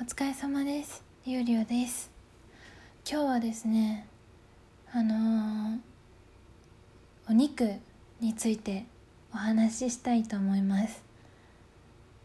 お疲れ様です。ゆうりょです。今日はですねあのー、お肉についてお話ししたいと思います。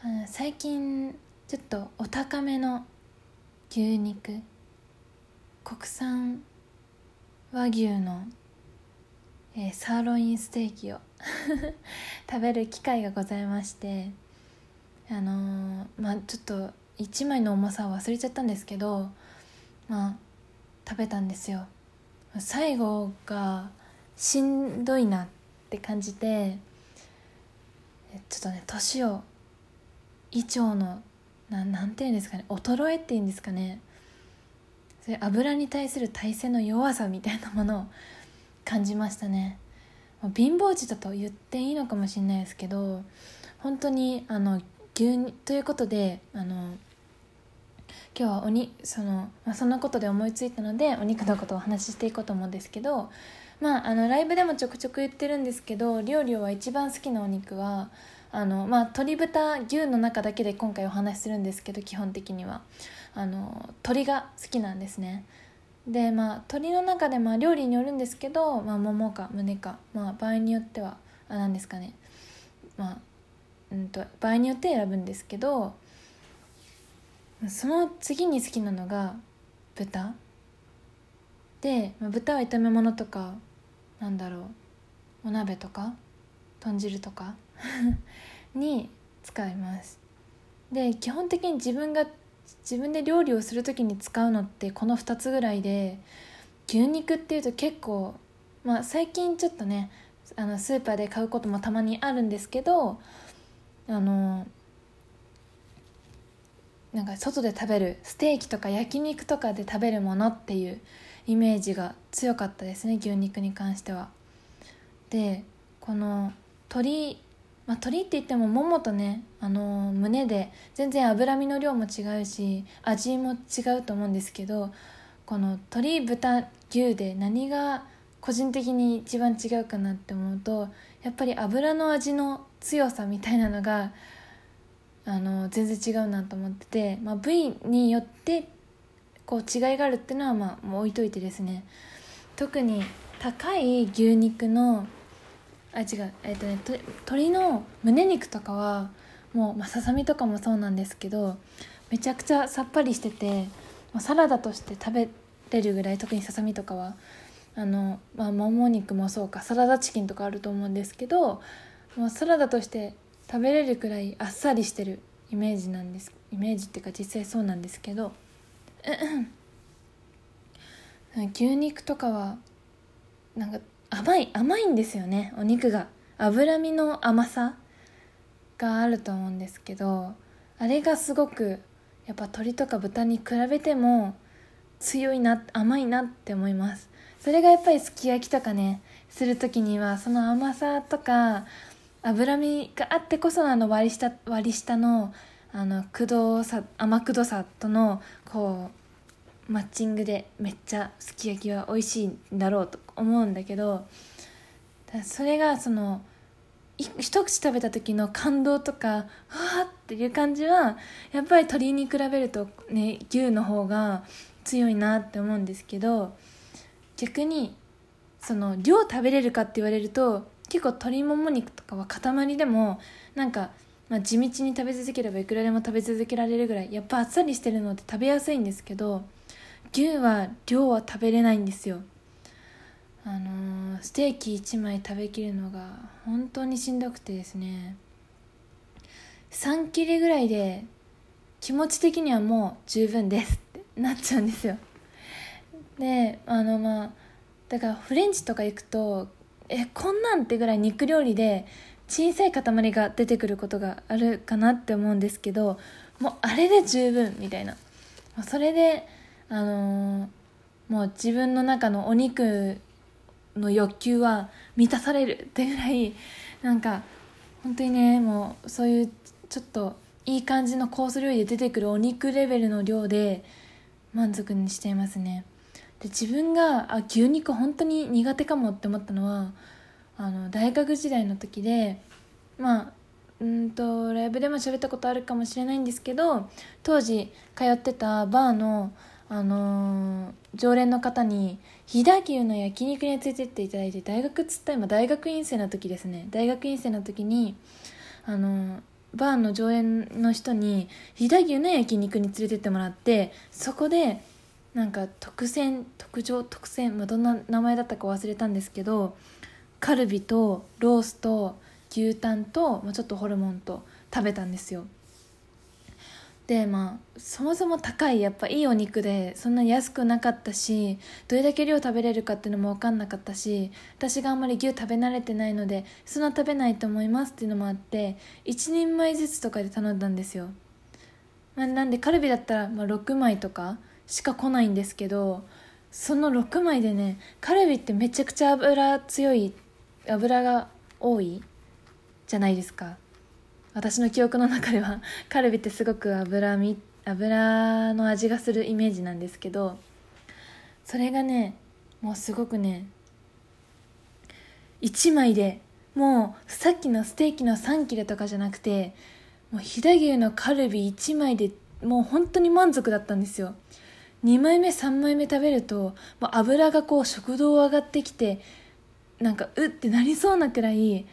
あの最近ちょっとお高めの牛肉国産和牛の、えー、サーロインステーキを 食べる機会がございましてあのー、まあちょっと1枚の重さを忘れちゃったんですけどまあ食べたんですよ。最後がしんどいなって感じてちょっとね年を胃腸のななんていうんですかね衰えっていうんですかね。それ油に対する耐性の弱さみたいなものを感じましたね。貧乏児だと言っていいのかもしれないですけど本当にあの牛乳ということであの今日はおにその、まあ、そんなことで思いついたのでお肉のことをお話ししていこうと思うんですけどまああのライブでもちょくちょく言ってるんですけど料理は一番好きなお肉はあの、まあ、鶏豚牛の中だけで今回お話しするんですけど基本的には。あの鶏が好きなんですね。でまあ鶏の中でまあ料理によるんですけど、まあ、ももか胸か、まあ、場合によってはあ何ですかね。まあうんと場合によって選ぶんですけどその次に好きなのが豚。で、まあ、豚は炒め物とかなんだろうお鍋とか豚汁とか に使います。で基本的に自分が自分で料理をする時に使うのってこの2つぐらいで牛肉っていうと結構まあ最近ちょっとねあのスーパーで買うこともたまにあるんですけどあのなんか外で食べるステーキとか焼肉とかで食べるものっていうイメージが強かったですね牛肉に関しては。でこの鶏まあ、鶏って言ってもももとね、あの、胸で全然脂身の量も違うし味も違うと思うんですけどこの鶏豚牛で何が個人的に一番違うかなって思うとやっぱり油の味の強さみたいなのがあの全然違うなと思ってて、まあ、部位によってこう違いがあるっていうのはまあもう置いといてですね。特に高い牛肉のあ違うえっとね鶏の胸肉とかはもう、ま、ささみとかもそうなんですけどめちゃくちゃさっぱりしててサラダとして食べれるぐらい特にささみとかはあの、まあ、もも肉もそうかサラダチキンとかあると思うんですけどもうサラダとして食べれるくらいあっさりしてるイメージなんですイメージっていうか実際そうなんですけど牛肉とかはなんか甘い甘いんですよねお肉が。脂身の甘さがあると思うんですけどあれがすごくやっぱ鶏とか豚に比べても強いな甘いなって思います。それがやっぱりすき焼きとかねする時にはその甘さとか脂身があってこそあの割り下割り下のあのくどさ甘くどさとのこうマッチングでめっちゃすき焼きは美味しいんだろうと思うんだけどそれがその一口食べた時の感動とかわーっていう感じはやっぱり鶏に比べるとね牛の方が強いなって思うんですけど逆にその量食べれるかって言われると結構鶏もも肉とかは塊でもなんか、まあ、地道に食べ続ければいくらでも食べ続けられるぐらいやっぱあっさりしてるのって食べやすいんですけど牛は量は食べれないんですよ。あのー、ステーキ1枚食べきるのが本当にしんどくてですね。3切れぐらいで気持ち的にはもう十分ですってなっちゃうんですよ。であのまあだからフレンチとか行くとえこんなんってぐらい肉料理で小さい塊が出てくることがあるかなって思うんですけどもうあれで十分みたいなそれであのー、もう自分の中のお肉の欲求は満たされるってぐらいなんか本当にねもうそういうちょっといい感じのコース料理で出てくるお肉レベルの量で満足にしていますね。で自分があ牛肉本当に苦手かもって思ったのはあの大学時代の時でまあうんとライブでも喋ったことあるかもしれないんですけど当時通ってたバーの、あのー、常連の方に飛騨牛の焼肉に連れてっていただいて大学っつった今大学院生の時ですね。大学院生の時にあのー、バーの常連の人に飛騨牛の焼肉に連れてってもらってそこでなんか特選特上特選、ま、どんな名前だったか忘れたんですけどカルビとロースと牛タンと、ま、ちょっとホルモンと食べたんですよ。でまあそもそも高いやっぱいいお肉でそんな安くなかったしどれだけ量食べれるかっていうのも分かんなかったし私があんまり牛食べ慣れてないのでそんな食べないと思いますっていうのもあって1人前ずつとかで頼んだんですよ、なんでカルビだったらま6枚とかしか来ないんですけどその6枚でねカルビってめちゃくちゃ油強い油が多いじゃないですか。私の記憶の中では カルビってすごく油み油の味がするイメージなんですけどそれがねもうすごくね1枚でもうさっきのステーキの3切れとかじゃなくてもう飛騨牛のカルビ1枚でもう本当に満足だったんですよ。2枚目3枚目食べるともう油がこう食道上がってきてなんかうってなりそうなくらい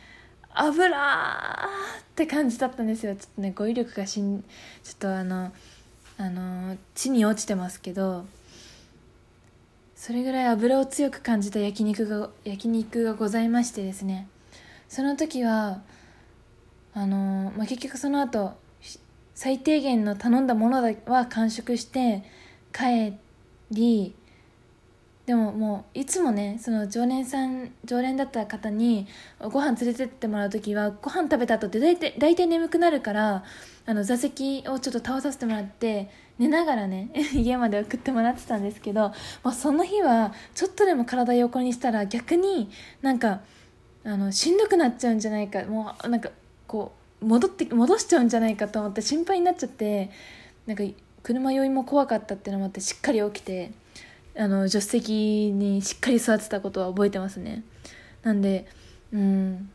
油って感じだったんですよ。ちょっとね語彙力がしんちょっとあのあの地に落ちてますけどそれぐらい油を強く感じた焼肉が焼肉がございましてですね。その時はあの、まあ、結局その後最低限の頼んだものは完食して帰りでももういつもねその常連さん常連だった方にご飯連れてってもらう時はご飯食べた後って大体大体眠くなるからあの座席をちょっと倒させてもらって寝ながらね 家まで送ってもらってたんですけど、まあ、その日はちょっとでも体横にしたら逆になんかあのしんどくなっちゃうんじゃないかもうなんかこう戻って戻しちゃうんじゃないかと思って心配になっちゃってなんか車酔いも怖かったっていうのもあってしっかり起きて。あの助手席にしっかり座ってたことは覚えてますね。なんでうん。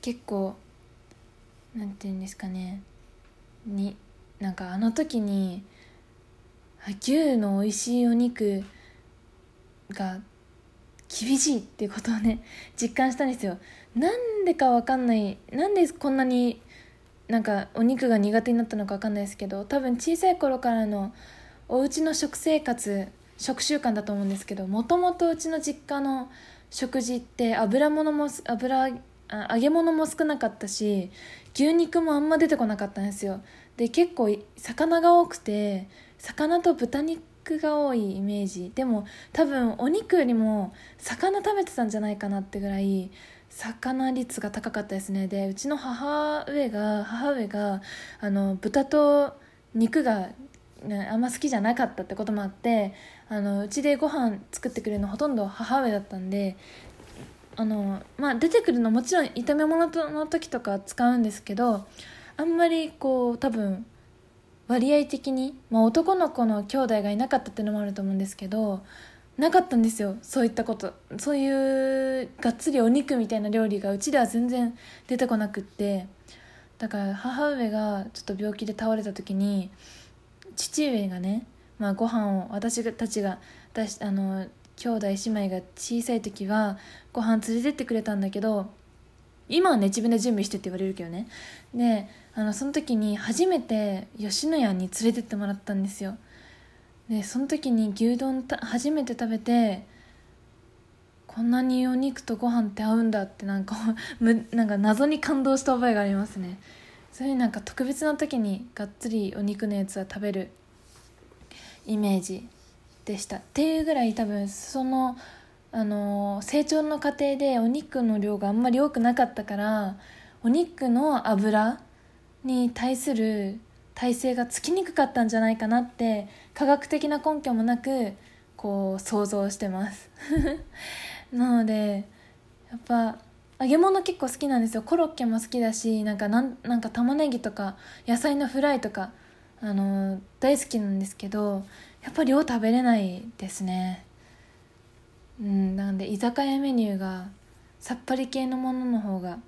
結構なんて言うんですかね。になんかあの時に牛の美味しいお肉が厳しいっていうことをね実感したんですよ。なんでか分かんない。なんでこんなになんかお肉が苦手になったのか分かんないですけど多分小さい頃からのお家の食生活食習慣だと思うんですけどもともとうちの実家の食事って油物も油揚げ物も少なかったし牛肉もあんま出てこなかったんですよ。で結構魚が多くて魚と豚肉が多いイメージ。でも多分お肉よりも魚食べてたんじゃないかなってぐらい魚率が高かったですね。でうちの母上が母上があの豚と肉がね、あんま好きじゃなかったってこともあってあのうちでご飯作ってくれるのほとんど母上だったんであの、まあ、出てくるのもちろん炒め物の時とか使うんですけどあんまりこう多分割合的に、まあ、男の子の兄弟がいなかったっていうのもあると思うんですけどなかったんですよそういったこと。そういうがっつりお肉みたいな料理がうちでは全然出てこなくって。だから母上がちょっと病気で倒れた時に父上がね、まあ、ご飯を私たちが出しあの兄弟姉妹が小さい時はご飯連れてってくれたんだけど今はね自分で準備してって言われるけどね。であのその時に初めて吉野家に連れてってもらったんですよ。でその時に牛丼初めて食べてこんなにお肉とご飯って合うんだってなんか なんか謎に感動した覚えがありますね。そういうなんか特別な時にがっつりお肉のやつは食べるイメージでした。っていうぐらい多分そのあの成長の過程でお肉の量があんまり多くなかったからお肉の脂に対する耐性がつきにくかったんじゃないかなって科学的な根拠もなくこう想像してます。なのでやっぱ揚げ物結構好きなんですよ。コロッケも好きだしなんかなんなんか玉ねぎとか野菜のフライとか、あのー、大好きなんですけどやっぱ量食べれないですね。うんなんで居酒屋メニューがさっぱり系のものの方が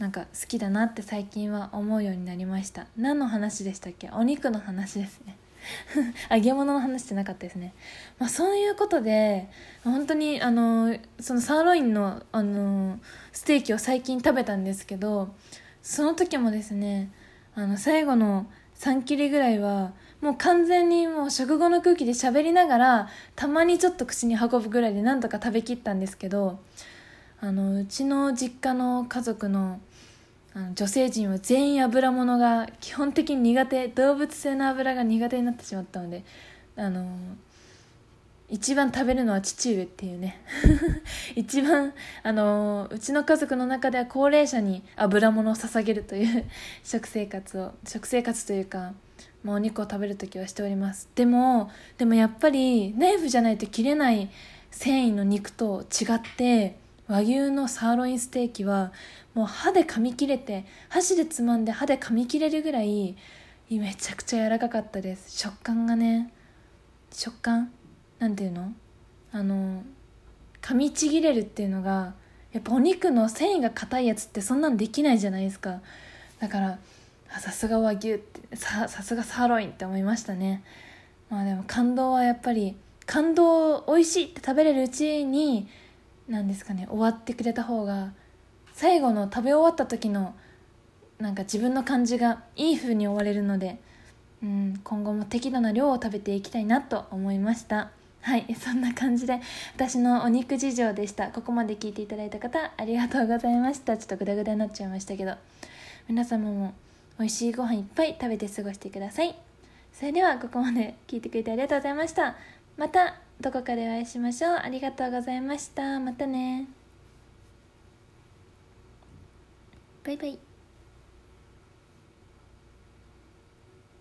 なんか好きだなって最近は思うようになりました。何の話でしたっけ？お肉の話ですね。揚げ物の話じゃなかったですね、まあ、そういうことで本当にあのそのサーロインのあのステーキを最近食べたんですけどその時もですねあの最後の3切りぐらいはもう完全にもう食後の空気で喋りながらたまにちょっと口に運ぶぐらいでなんとか食べきったんですけどあのうちの実家の家族のあの女性陣は全員油物が基本的に苦手。動物性の油が苦手になってしまったのであの一番食べるのは父上っていうね。一番あのうちの家族の中では高齢者に油物を捧げるという食生活を食生活というか、まあ、お肉を食べる時はしております。でもでもやっぱりナイフじゃないと切れない繊維の肉と違って和牛のサーロインステーキはもう歯で噛み切れて箸でつまんで歯で噛み切れるぐらいめちゃくちゃ柔らかかったです。食感がね。食感？なんていうの？あの噛みちぎれるっていうのがやっぱお肉の繊維が硬いやつってそんなんできないじゃないですか。だからさすが和牛ってさすがサーロインって思いましたね。まあでも感動はやっぱり感動美味しいって食べれるうちになんですかね終わってくれた方が最後の食べ終わった時のなんか自分の感じがいい風に終われるので、うん、今後も適度な量を食べていきたいなと思いました。はいそんな感じで私のお肉事情でした。ここまで聞いていただいた方ありがとうございました。ちょっとグダグダになっちゃいましたけど皆様も美味しいご飯いっぱい食べて過ごしてください。それではここまで聞いてくれてありがとうございました。またどこかでお会いしましょう。ありがとうございました。またね。バイバイ。